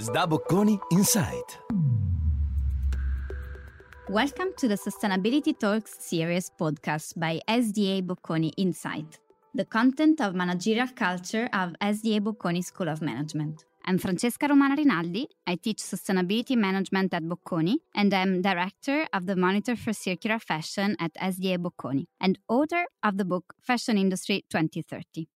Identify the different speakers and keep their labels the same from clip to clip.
Speaker 1: SDA Bocconi Insight.
Speaker 2: Welcome to the Sustainability Talks series podcast by SDA Bocconi Insight, the content of managerial culture of SDA Bocconi School of Management. I'm Francesca Romana Rinaldi. I teach sustainability management at Bocconi, and I'm director of the Monitor for Circular Fashion at SDA Bocconi and author of the book Fashion Industry 2030.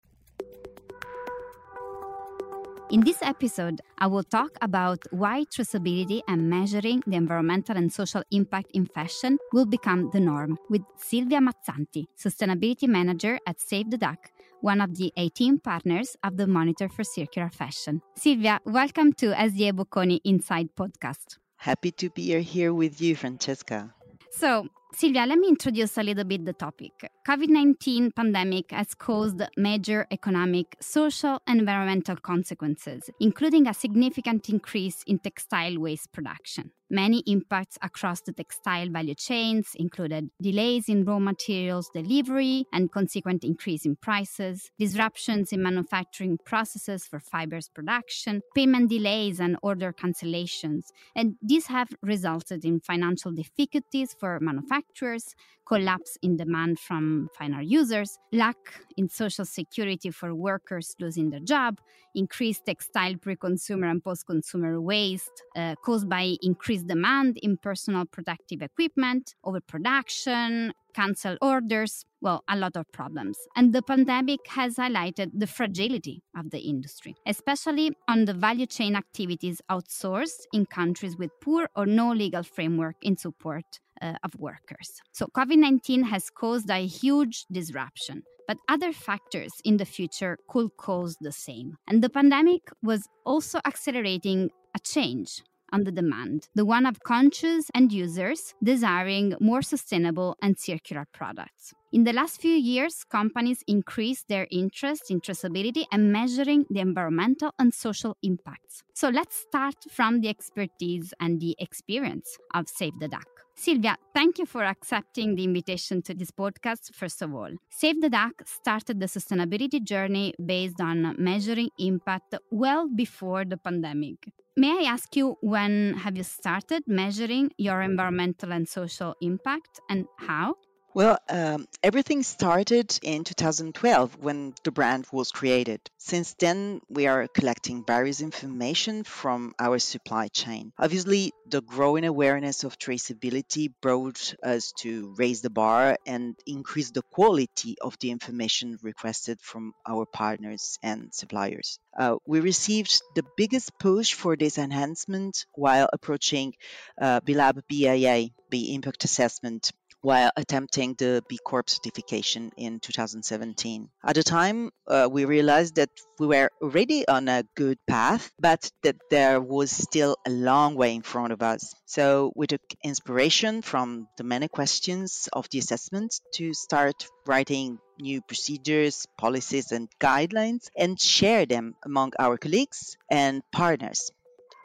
Speaker 2: In this episode, I will talk about why traceability and measuring the environmental and social impact in fashion will become the norm with Silvia Mazzanti, Sustainability Manager at Save the Duck, one of the 18 partners of the Monitor for Circular Fashion. Silvia, welcome to SDA Bocconi Insight podcast.
Speaker 3: Happy to be here with you, Francesca.
Speaker 2: So, Silvia, let me introduce a little bit the topic. COVID-19 pandemic has caused major economic, social, and environmental consequences, including a significant increase in textile waste production. Many impacts across the textile value chains included delays in raw materials delivery and consequent increase in prices, disruptions in manufacturing processes for fibers production, payment delays and order cancellations, and these have resulted in financial difficulties for manufacturers, collapse in demand from final users, lack in social security for workers losing their job, increased textile pre-consumer and post-consumer waste uh, caused by increased demand in personal protective equipment, overproduction, cancel orders, well, a lot of problems. And the pandemic has highlighted the fragility of the industry, especially on the value chain activities outsourced in countries with poor or no legal framework in support uh, of workers. So, COVID 19 has caused a huge disruption. But other factors in the future could cause the same. And the pandemic was also accelerating a change on the demand, the one of conscious end users desiring more sustainable and circular products. In the last few years, companies increased their interest in traceability and measuring the environmental and social impacts. So let's start from the expertise and the experience of Save the Duck. Silvia, thank you for accepting the invitation to this podcast, first of all. Save the Duck started the sustainability journey based on measuring impact well before the pandemic. May I ask you when have you started measuring your environmental and social impact and how?
Speaker 3: Well, um, everything started in 2012 when the brand was created. Since then, we are collecting various information from our supply chain. Obviously, the growing awareness of traceability brought us to raise the bar and increase the quality of the information requested from our partners and suppliers. Uh, we received the biggest push for this enhancement while approaching uh, B Lab BIA, the impact assessment while attempting the B Corp certification in 2017. At the time, uh, we realized that we were already on a good path, but that there was still a long way in front of us. So we took inspiration from the many questions of the assessment to start writing new procedures, policies, and guidelines and share them among our colleagues and partners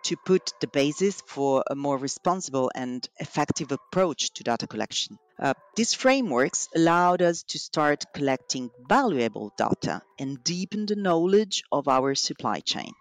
Speaker 3: to put the basis for a more responsible and effective approach to data collection. Uh, these frameworks allowed us to start collecting valuable data and deepen the knowledge of our supply chain.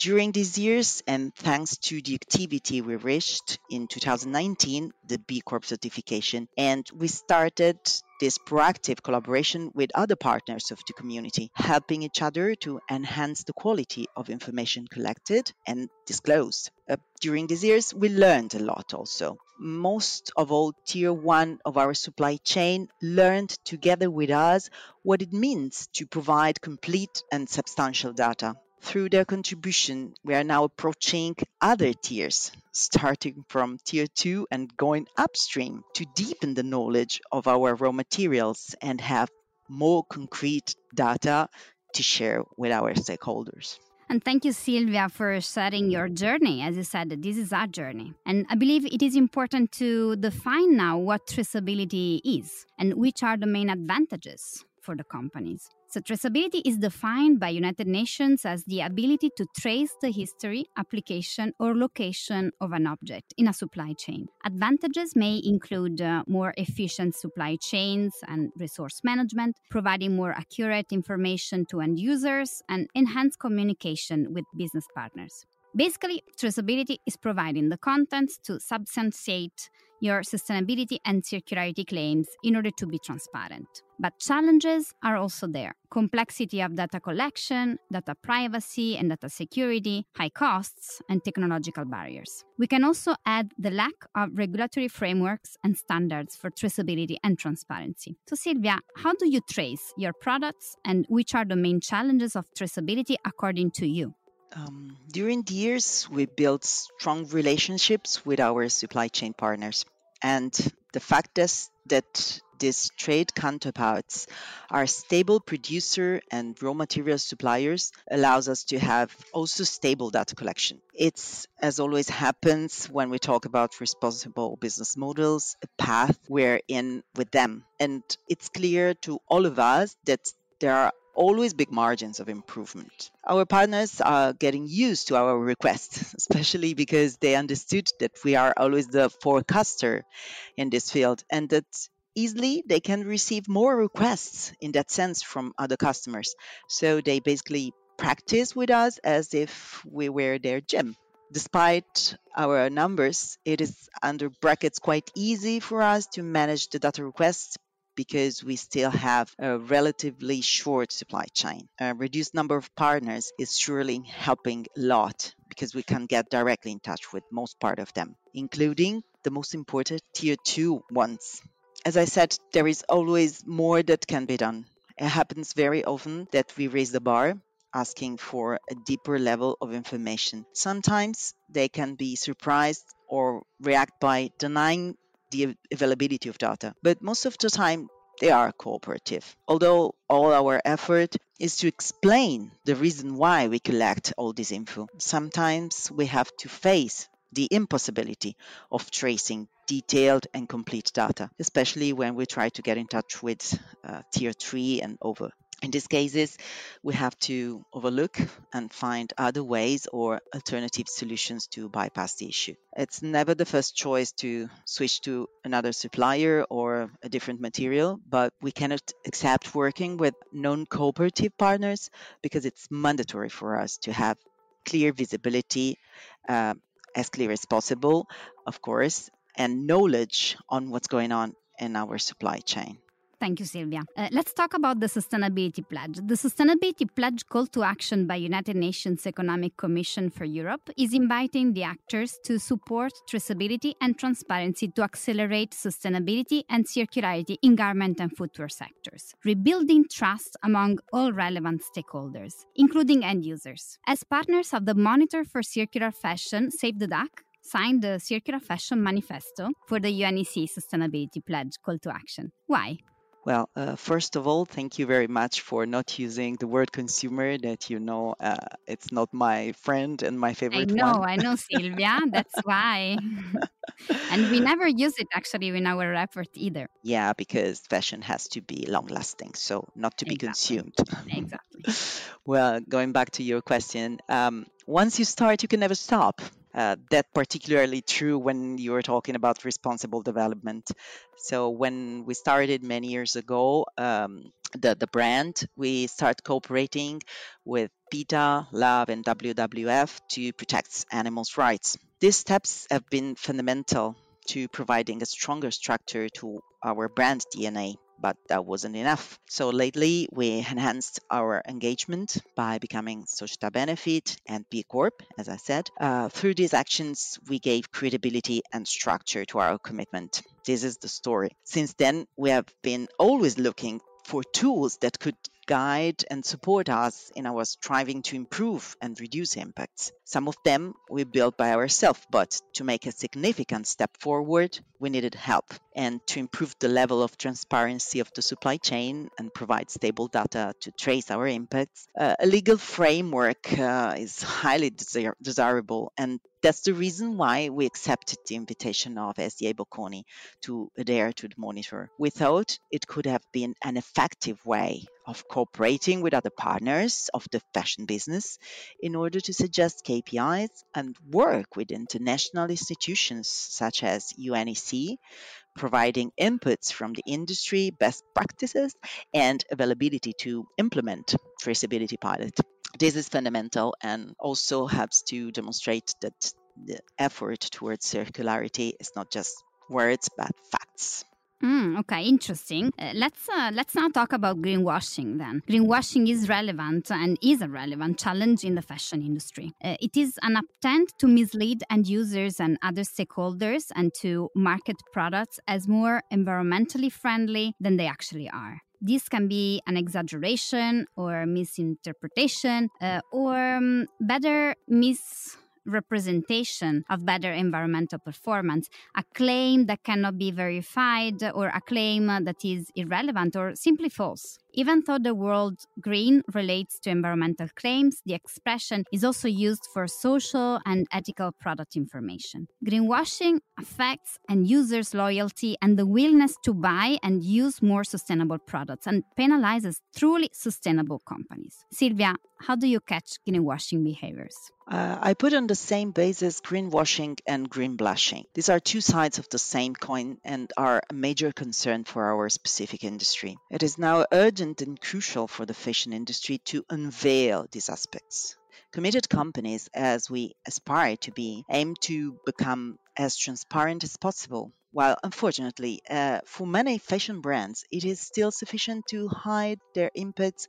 Speaker 3: During these years, and thanks to the activity we reached in 2019, the B Corp certification, and we started this proactive collaboration with other partners of the community, helping each other to enhance the quality of information collected and disclosed. Uh, during these years, we learned a lot also. Most of all, tier one of our supply chain learned together with us what it means to provide complete and substantial data through their contribution, we are now approaching other tiers, starting from tier two and going upstream to deepen the knowledge of our raw materials and have more concrete data to share with our stakeholders.
Speaker 2: And thank you, Silvia, for sharing your journey. As you said, this is our journey. And I believe it is important to define now what traceability is and which are the main advantages for the companies. So, traceability is defined by United Nations as the ability to trace the history, application, or location of an object in a supply chain. Advantages may include uh, more efficient supply chains and resource management, providing more accurate information to end users, and enhanced communication with business partners. Basically, traceability is providing the contents to substantiate your sustainability and circularity claims in order to be transparent. But challenges are also there complexity of data collection, data privacy and data security, high costs, and technological barriers. We can also add the lack of regulatory frameworks and standards for traceability and transparency. So, Silvia, how do you trace your products and which are the main challenges of traceability according to you?
Speaker 3: Um, during the years, we built strong relationships with our supply chain partners. And the fact is that these trade counterparts are stable producer and raw material suppliers allows us to have also stable data collection. It's as always happens when we talk about responsible business models, a path we're in with them. And it's clear to all of us that there are always big margins of improvement. Our partners are getting used to our requests, especially because they understood that we are always the forecaster in this field and that easily they can receive more requests in that sense from other customers. So they basically practice with us as if we were their gym. Despite our numbers, it is under brackets quite easy for us to manage the data requests because we still have a relatively short supply chain. A reduced number of partners is surely helping a lot because we can get directly in touch with most part of them, including the most important tier 2 ones. As I said, there is always more that can be done. It happens very often that we raise the bar asking for a deeper level of information. Sometimes they can be surprised or react by denying the availability of data. But most of the time, they are cooperative. Although all our effort is to explain the reason why we collect all this info, sometimes we have to face the impossibility of tracing detailed and complete data, especially when we try to get in touch with uh, tier 3 and over. In these cases, we have to overlook and find other ways or alternative solutions to bypass the issue. It's never the first choice to switch to another supplier or a different material, but we cannot accept working with non cooperative partners because it's mandatory for us to have clear visibility, uh, as clear as possible, of course, and knowledge on what's going on in our supply chain.
Speaker 2: Thank you, Silvia. Uh, let's talk about the Sustainability Pledge. The Sustainability Pledge call to action by United Nations Economic Commission for Europe is inviting the actors to support traceability and transparency to accelerate sustainability and circularity in garment and footwear sectors, rebuilding trust among all relevant stakeholders, including end users. As partners of the Monitor for Circular Fashion, Save the Duck, signed the Circular Fashion Manifesto for the UNEC Sustainability Pledge call to action. Why?
Speaker 3: Well, uh, first of all, thank you very much for not using the word consumer that you know uh, it's not my friend and my favorite
Speaker 2: I know. I know, Silvia. That's why. and we never use it actually in our report either.
Speaker 3: Yeah, because fashion has to be long lasting, so not to be
Speaker 2: Exactly.
Speaker 3: consumed.
Speaker 2: Exactly.
Speaker 3: well, going back to your question, um, once you start, you can never stop. Uh, that particularly true when you were talking about responsible development. So when we started many years ago, um, the the brand we start cooperating with PETA, LAV, and WWF to protect animals' rights. These steps have been fundamental to providing a stronger structure to our brand DNA but that wasn't enough. So lately, we enhanced our engagement by becoming Società Benefit and B Corp, as I said. Uh, through these actions, we gave credibility and structure to our commitment. This is the story. Since then, we have been always looking for tools that could guide and support us in our striving to improve and reduce impacts. Some of them we built by ourselves, but to make a significant step forward, we needed help. And to improve the level of transparency of the supply chain and provide stable data to trace our impacts, uh, a legal framework uh, is highly desir- desirable. And that's the reason why we accepted the invitation of SDA Bocconi to adhere to the monitor. We thought it could have been an effective way of cooperating with other partners of the fashion business in order to suggest KPIs and work with international institutions such as UNEC, providing inputs from the industry, best practices, and availability to implement traceability pilot. This is fundamental and also helps to demonstrate that the effort towards circularity is not just words but facts.
Speaker 2: Mm, okay, interesting. Uh, let's uh, let's now talk about greenwashing. Then, greenwashing is relevant and is a relevant challenge in the fashion industry. Uh, it is an attempt to mislead end users and other stakeholders and to market products as more environmentally friendly than they actually are. This can be an exaggeration or misinterpretation, uh, or um, better, mis representation of better environmental performance, a claim that cannot be verified, or a claim that is irrelevant or simply false. Even though the word green relates to environmental claims, the expression is also used for social and ethical product information. Greenwashing affects end users' loyalty and the willingness to buy and use more sustainable products and penalizes truly sustainable companies. Silvia, how do you catch greenwashing behaviors?
Speaker 3: Uh, I put on the same basis greenwashing and green blushing. These are two sides of the same coin and are a major concern for our specific industry. It is now urgent and crucial for the fashion industry to unveil these aspects. Committed companies, as we aspire to be, aim to become as transparent as possible. While unfortunately, uh, for many fashion brands, it is still sufficient to hide their impacts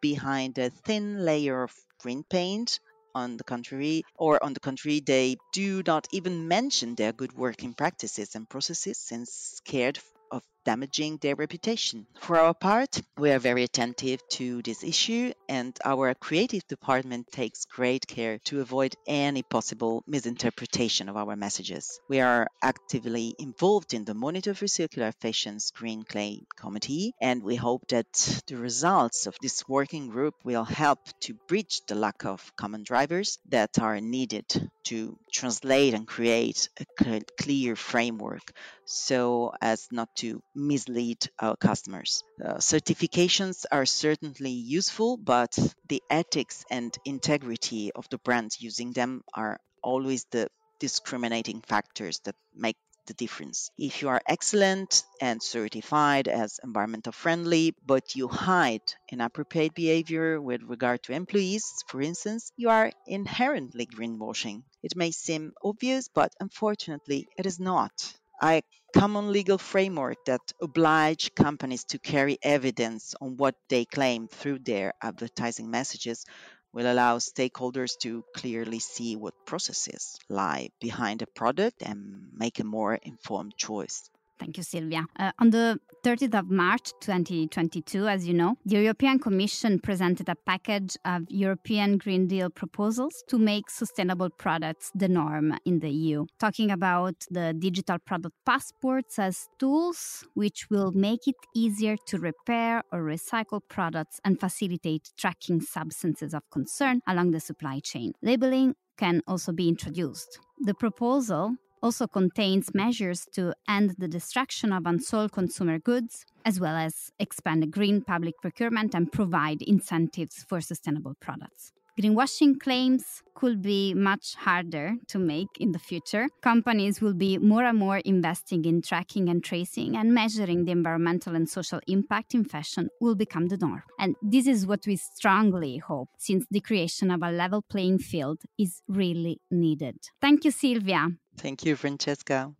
Speaker 3: behind a thin layer of green paint on the contrary, or on the contrary, they do not even mention their good working practices and processes since scared of damaging their reputation. For our part, we are very attentive to this issue, and our creative department takes great care to avoid any possible misinterpretation of our messages. We are actively involved in the Monitor for Circular Fashion Green Claim Committee, and we hope that the results of this working group will help to bridge the lack of common drivers that are needed to translate and create a clear framework so as not to mislead our customers. Uh, certifications are certainly useful, but the ethics and integrity of the brands using them are always the discriminating factors that make the difference. If you are excellent and certified as environmental friendly, but you hide inappropriate behavior with regard to employees, for instance, you are inherently greenwashing. It may seem obvious, but unfortunately, it is not. A common legal framework that oblige companies to carry evidence on what they claim through their advertising messages will allow stakeholders to clearly see what processes lie behind a product and make a more informed choice.
Speaker 2: Thank you, Silvia. Uh, on the 30th of March 2022, as you know, the European Commission presented a package of European Green Deal proposals to make sustainable products the norm in the EU, talking about the digital product passports as tools which will make it easier to repair or recycle products and facilitate tracking substances of concern along the supply chain. Labeling can also be introduced. The proposal also contains measures to end the destruction of unsold consumer goods, as well as expand green public procurement and provide incentives for sustainable products. Greenwashing claims could be much harder to make in the future. Companies will be more and more investing in tracking and tracing, and measuring the environmental and social impact in fashion will become the norm. And this is what we strongly hope, since the creation of a level playing field is really needed. Thank you, Silvia.
Speaker 3: Thank you, Francesca.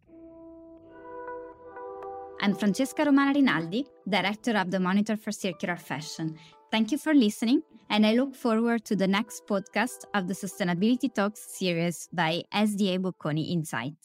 Speaker 2: I'm Francesca Romana Rinaldi, Director of the Monitor for Circular Fashion. Thank you for listening, and I look forward to the next podcast of the Sustainability Talks series by SDA Bocconi Insight.